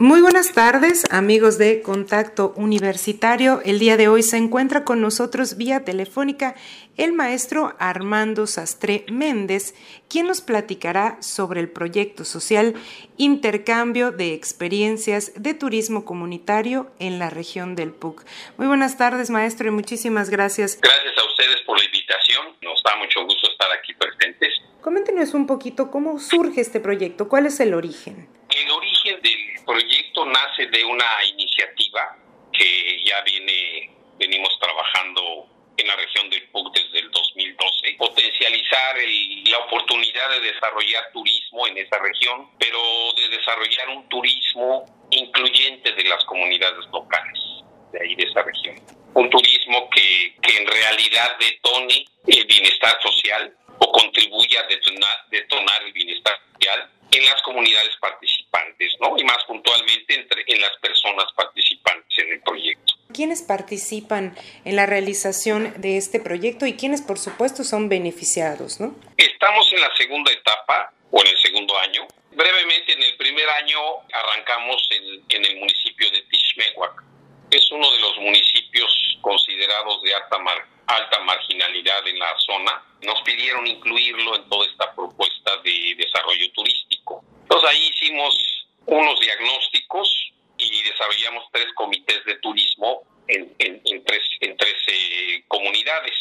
Muy buenas tardes, amigos de Contacto Universitario. El día de hoy se encuentra con nosotros vía telefónica el maestro Armando Sastre Méndez, quien nos platicará sobre el proyecto social Intercambio de Experiencias de Turismo Comunitario en la región del PUC. Muy buenas tardes, maestro, y muchísimas gracias. Gracias a ustedes por la invitación. Nos da mucho gusto estar aquí presentes. Coméntenos un poquito cómo surge este proyecto, cuál es el origen. El proyecto nace de una iniciativa que ya viene venimos trabajando en la región del PUC desde el 2012, potencializar la oportunidad de desarrollar turismo en esa región, pero de desarrollar un turismo incluyente de las comunidades locales de ahí de esa región. Un turismo que, que en realidad detone el bienestar social o contribuya a detonar, detonar el bienestar social en las comunidades más entre, en las personas participantes en el proyecto. ¿Quiénes participan en la realización de este proyecto y quiénes, por supuesto, son beneficiados, ¿no? Estamos en la segunda etapa o en el segundo año. Brevemente, en el primer año arrancamos en, en el municipio de Tishmehuac. Es uno de los municipios considerados de alta, mar, alta marginalidad en la zona. Nos pidieron incluirlo en toda esta propuesta de desarrollo turístico. Entonces ahí hicimos unos diagnósticos y desarrollamos tres comités de turismo en, en, en tres, en tres eh, comunidades,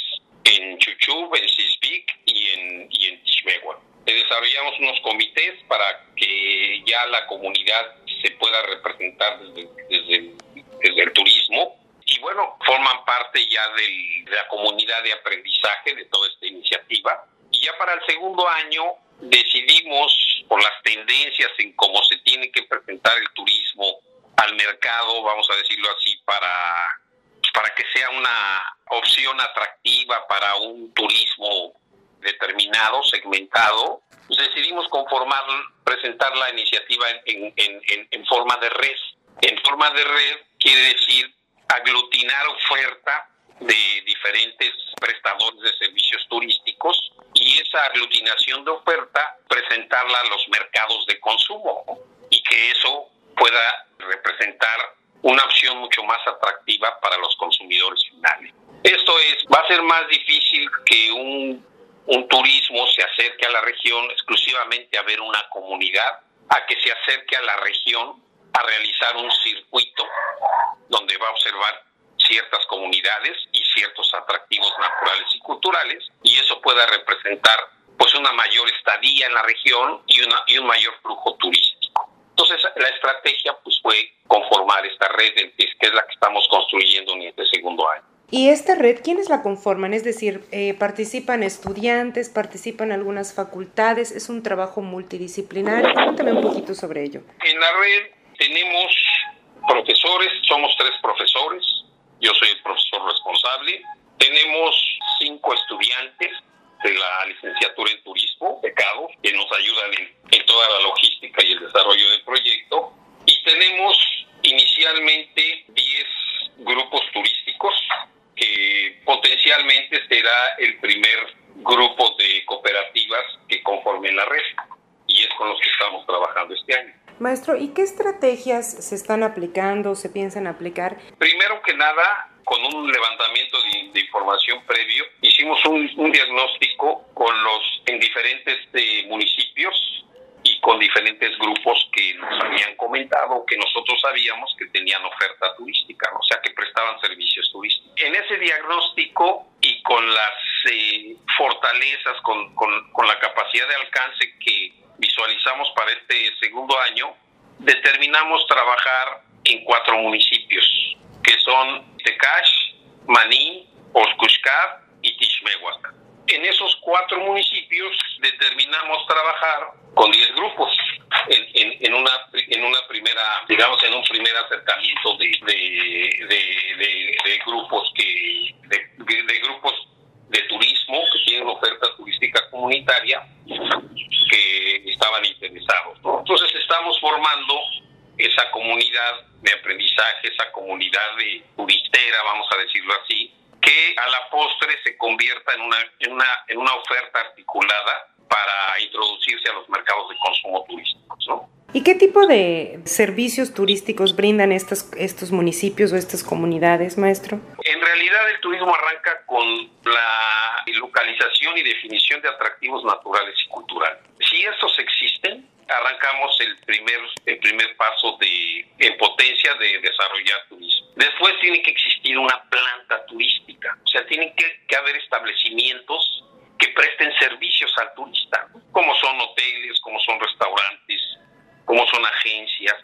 en Chuchub, en Sisbik y en, y en Tishmehua. Desarrollamos unos comités para que ya la comunidad se pueda representar desde, desde, desde el turismo y bueno, forman parte ya del, de la comunidad de aprendizaje de toda esta iniciativa. Y ya para el segundo año decidimos, por las tendencias en cómo se tiene que presentar el turismo al mercado, vamos a decirlo así, para, para que sea una opción atractiva para un turismo determinado, segmentado, decidimos conformar, presentar la iniciativa en, en, en, en forma de red. En forma de red quiere decir aglutinar oferta de diferentes prestadores de servicios turísticos y esa aglutinación de oferta presentarla a los mercados de consumo y que eso pueda representar una opción mucho más atractiva para los consumidores finales. Esto es, va a ser más difícil que un, un turismo se acerque a la región exclusivamente a ver una comunidad, a que se acerque a la región a realizar un circuito donde va a observar ciertas comunidades y ciertos atractivos naturales y culturales y eso pueda representar pues una mayor estadía en la región y una y un mayor flujo turístico. Entonces la estrategia pues fue conformar esta red que es la que estamos construyendo en este segundo año. ¿Y esta red quiénes la conforman? Es decir, eh, participan estudiantes, participan algunas facultades, es un trabajo multidisciplinario. Cuéntame un poquito sobre ello. En la red tenemos profesores, somos tres profesores, yo soy el profesor responsable, tenemos cinco estudiantes de la licenciatura en turismo, becados, que nos ayudan en, toda la logística y el desarrollo del proyecto, y tenemos inicialmente 10 grupos turísticos, que potencialmente será el primer grupo de cooperativas que conformen la red, y es con los que estamos trabajando este año. Maestro, ¿y qué estrategias se están aplicando, se piensan aplicar? Primero que nada, con un levantamiento de, de información previo, hicimos un, un, diagnóstico con los en diferentes eh, municipios y con diferentes grupos que nos habían comentado que nosotros sabíamos que tenían oferta turística, o sea, que prestaban servicios turísticos. En ese diagnóstico y con las eh, fortalezas, con, con, la capacidad de alcance que visualizamos para este segundo año, determinamos trabajar en cuatro municipios, que son Tecash, Maní, Oscushcar y Tishmehuac. En esos cuatro municipios determinamos trabajar con 10 grupos en, en, en, una, en una primera, digamos, en un primer acercamiento de, de, de, grupos que, de, grupos de turismo que tienen oferta turística comunitaria que estaban interesados. Entonces estamos formando esa comunidad de aprendizaje, esa comunidad de turistera, vamos a decirlo así, que a la postre se convierta en una, en una, en una oferta articulada para introducirse a los mercados de consumo turísticos. ¿Y qué tipo de servicios turísticos brindan estos, estos municipios o estas comunidades, maestro? En realidad el turismo arranca con la localización y definición de atractivos naturales y culturales. Si estos existen, arrancamos el primer, el primer paso de, en potencia de desarrollar turismo. Después tiene que existir una planta turística, o sea, tienen que, que haber establecimientos que presten servicios al turista, como son hoteles, como son restaurantes, como son agencias,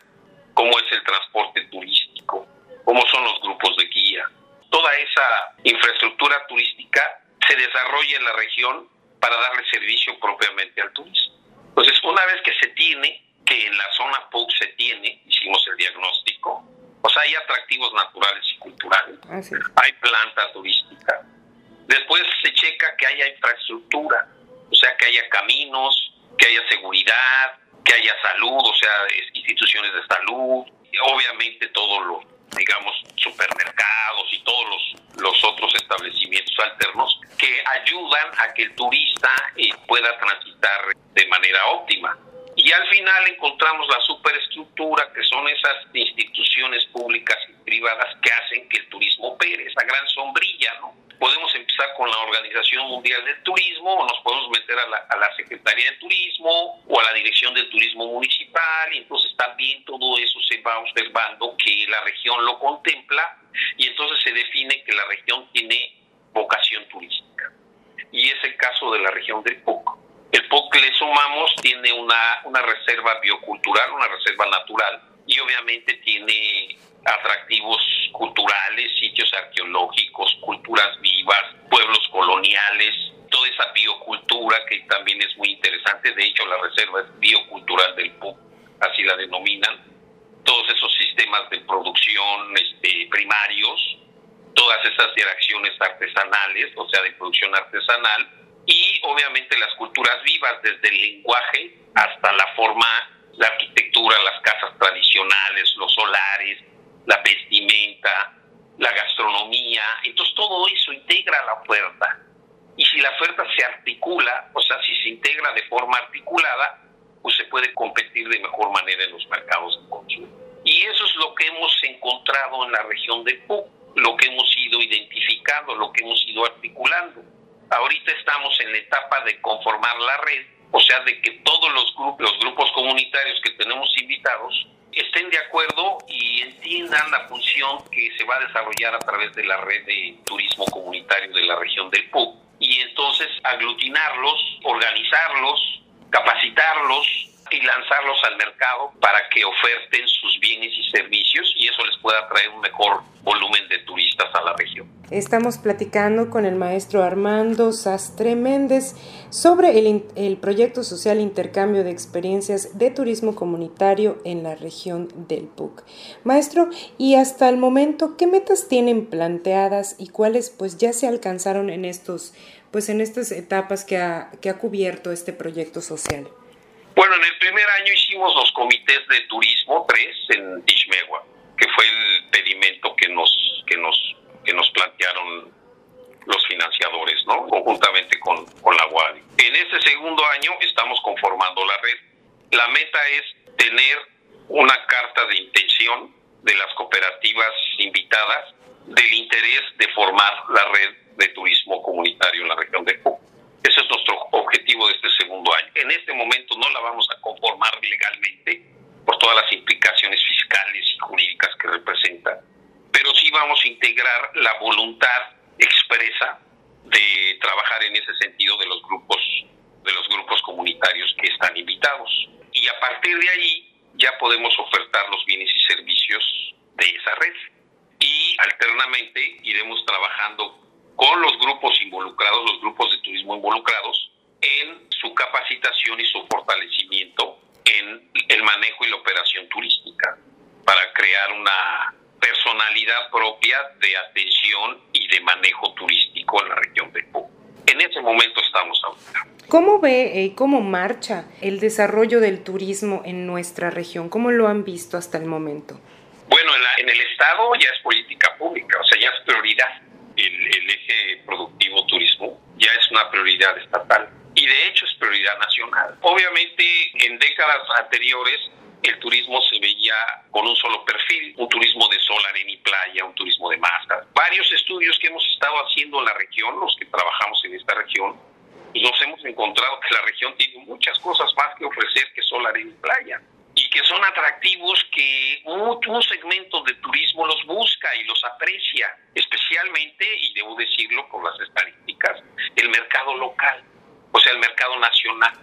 cómo es el transporte turístico, cómo son los grupos de guía. Toda esa infraestructura turística se para darle servicio propiamente al turismo. Entonces, una vez que se tiene, que en la zona PUC se tiene, hicimos el diagnóstico, o sea, hay atractivos naturales y culturales, hay planta turística. Después se checa que haya infraestructura, o sea, que haya caminos, que haya seguridad, que haya salud, o sea, instituciones de salud, obviamente todos los, digamos, supermercados y todos los, los otros establecimientos alternos que ayudan a que el turista eh, pueda transitar de manera óptima. Y al final encontramos la superestructura, que son esas instituciones públicas y privadas que hacen que el turismo opere, esa gran sombrilla, ¿no? Podemos empezar con la Organización Mundial del Turismo, o nos podemos meter a la, Secretaría de Turismo o a la Dirección del Turismo Municipal, y entonces también todo eso se va observando que la región lo contempla, y entonces se define que la región tiene vocación turística. Y es el caso de la región del PUC. El PUC le sumamos, tiene una, una reserva biocultural, una reserva natural, y obviamente tiene atractivos culturales, sitios arqueológicos, culturas vivas, pueblos coloniales, toda esa biocultura que también es muy interesante. De hecho, la reserva es biocultural del PUC, así la denominan. Todos esos sistemas de producción este, primarios, todas esas reacciones artesanales, o sea, de producción artesanal, y obviamente las culturas vivas, desde el lenguaje hasta la forma, la arquitectura, las casas tradicionales, los solares, la vestimenta, la gastronomía. Entonces todo eso integra la oferta. Y si la oferta se articula, o sea, si se integra de forma articulada, pues se puede competir de mejor manera en los mercados de consumo. Y eso es lo que hemos encontrado en la región de PUC, lo que hemos ido identificando, lo que hemos ido articulando. Ahorita estamos en la etapa de conformar la red, o sea, de que todos los grupos, los grupos comunitarios que tenemos invitados estén de acuerdo y entiendan la función que se va a desarrollar a través de la red de turismo comunitario de la región del PUC y entonces aglutinarlos, organizarlos, capacitarlos y lanzarlos al mercado para que oferten sus bienes y servicios y eso les pueda traer un mejor volumen de turistas a la región. Estamos platicando con el maestro Armando Sastre Méndez sobre el, el, proyecto social Intercambio de Experiencias de Turismo Comunitario en la región del PUC. Maestro, y hasta el momento, ¿qué metas tienen planteadas y cuáles pues ya se alcanzaron en estos pues en estas etapas que ha, que ha cubierto este proyecto social? Bueno, en el primer año hicimos los comités de turismo, tres, en Tishmegua, que fue el pedimento que nos, que nos, que nos plantearon los financiadores, ¿no? Conjuntamente con, con la UADI. En este segundo año estamos conformando la red. La meta es tener una carta de intención de las cooperativas invitadas del interés de formar la red de turismo comunitario en la región de Cuba. Ese es nuestro objetivo de este segundo año. En este momento no la vamos a conformar legalmente por todas las implicaciones fiscales y jurídicas que representa, vamos a integrar la voluntad expresa de trabajar en ese sentido de los grupos de los grupos comunitarios que están invitados. Y a partir de ahí ya podemos ofertar los bienes y servicios de esa red. Y alternamente iremos trabajando con los grupos involucrados, los grupos de turismo involucrados, en su capacitación y su fortalecimiento en el manejo y la operación turística, para crear una personalidad propia de atención y de manejo turístico en la región de Cuba. En ese momento estamos ahorita. ¿Cómo ve y eh, cómo marcha el desarrollo del turismo en nuestra región? ¿Cómo lo han visto hasta el momento? Bueno, en, la, en el Estado ya es política pública, o sea, ya es prioridad el, el eje productivo turismo ya es una prioridad estatal y de hecho es prioridad nacional. Obviamente en décadas anteriores el turismo se veía con un solo perfil, un turismo de sol, arena y playa, un turismo de masa. Varios estudios que hemos estado haciendo en la región, los que trabajamos en esta región, nos hemos encontrado que la región tiene muchas cosas más que ofrecer que sol, arena y playa y que son atractivos que un, un, segmento de turismo los busca y los aprecia, especialmente, y debo decirlo con las estadísticas, el mercado local, o sea, el mercado nacional.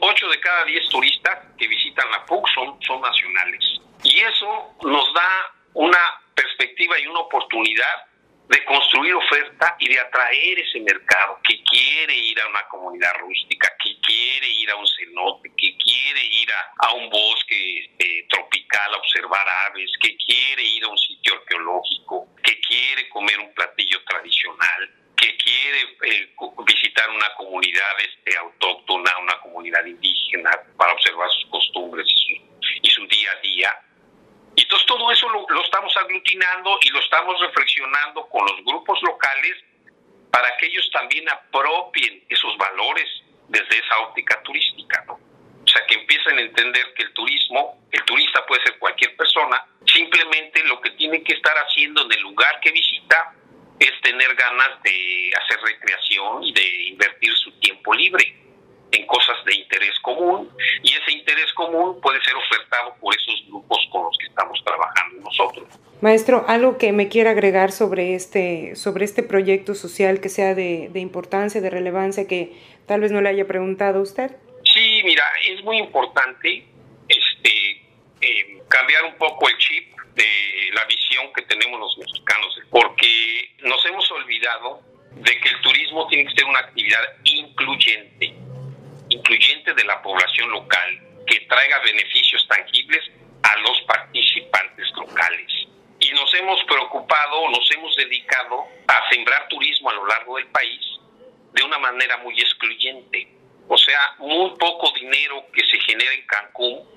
Ocho de cada diez turistas que visitan la PUC son, son nacionales. Y eso nos da una perspectiva y una oportunidad de construir oferta y de atraer ese mercado que quiere ir a una comunidad rústica, que quiere ir a un cenote, que quiere ir a, un bosque este, tropical a observar aves, que quiere ir a un sitio arqueológico, que quiere comer un platillo tradicional, que quiere eh, visitar una comunidad este, autóctona, una comunidad indígena para observar sus costumbres y su, y su día a día. Y entonces todo eso lo, lo y lo estamos reflexionando con los grupos locales para que ellos también apropien esos valores desde esa óptica turística, ¿no? O sea, que empiecen a entender que el turismo, el turista puede ser cualquier persona, simplemente lo que tiene que estar haciendo en el lugar que visita es tener ganas de hacer recreación y de invertir su tiempo libre en cosas de interés común y ese interés común puede ser ofertado por esos grupos con los que estamos trabajando nosotros. Maestro, algo que me quiera agregar sobre este, sobre este proyecto social que sea de, de importancia, de relevancia, que tal vez no le haya preguntado a usted. Sí, mira, es muy importante este, eh, cambiar un poco el chip de la visión que tenemos los mexicanos, porque nos hemos olvidado de que el turismo tiene que ser una actividad incluyente, incluyente de la población local, que traiga beneficios tangibles a los participantes locales. Hemos preocupado, nos hemos dedicado a sembrar turismo a lo largo del país de una manera muy excluyente. O sea, muy poco dinero que se genera en Cancún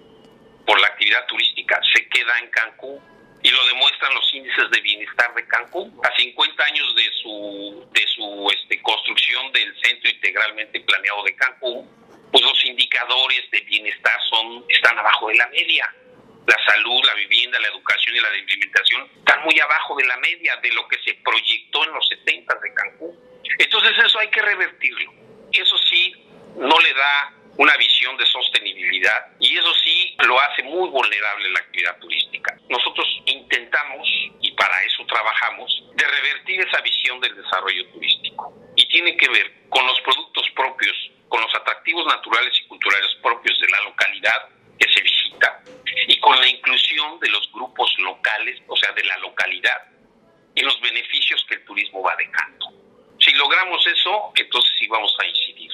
por la actividad turística se queda en Cancún y lo demuestran los índices de bienestar de Cancún. A 50 años de su, de su este, construcción del centro integralmente planeado de Cancún, pues los indicadores de bienestar son, están abajo de la media. La salud, la vivienda, la educación y la implementación están muy abajo de la media de lo que se proyectó en los 70 de Cancún. Entonces eso hay que revertirlo. Eso sí, no le da una visión de sostenibilidad y eso sí lo hace muy vulnerable la actividad turística. Nosotros intentamos, y para eso trabajamos, de revertir esa visión del desarrollo turístico. Y tiene que ver con los productos propios, con los atractivos naturales y culturales propios de la localidad que se visita y con la inclusión de los grupos locales, o sea, de la localidad, y los beneficios que el turismo va dejando. Si logramos eso, entonces sí vamos a incidir.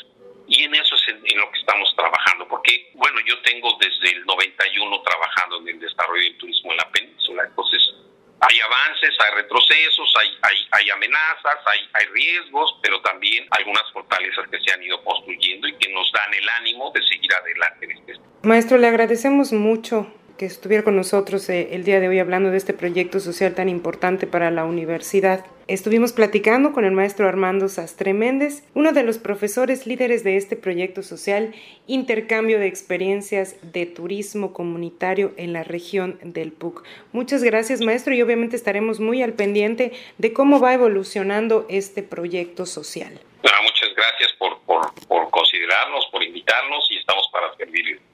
Y en eso es en, lo que estamos trabajando, porque, bueno, yo tengo desde el 91 trabajando en el desarrollo del turismo en la península, entonces hay avances, hay retrocesos, hay, hay, hay amenazas, hay, hay riesgos, pero también algunas fortalezas que se han ido construyendo y que nos dan el ánimo de seguir adelante en este Maestro, le agradecemos mucho que estuviera con nosotros eh, el día de hoy hablando de este proyecto social tan importante para la universidad. Estuvimos platicando con el maestro Armando Sastre Méndez, uno de los profesores líderes de este proyecto social, intercambio de experiencias de turismo comunitario en la región del PUC. Muchas gracias, maestro, y obviamente estaremos muy al pendiente de cómo va evolucionando este proyecto social. muchas gracias por, por, por considerarnos, por invitarnos y estamos para servirles.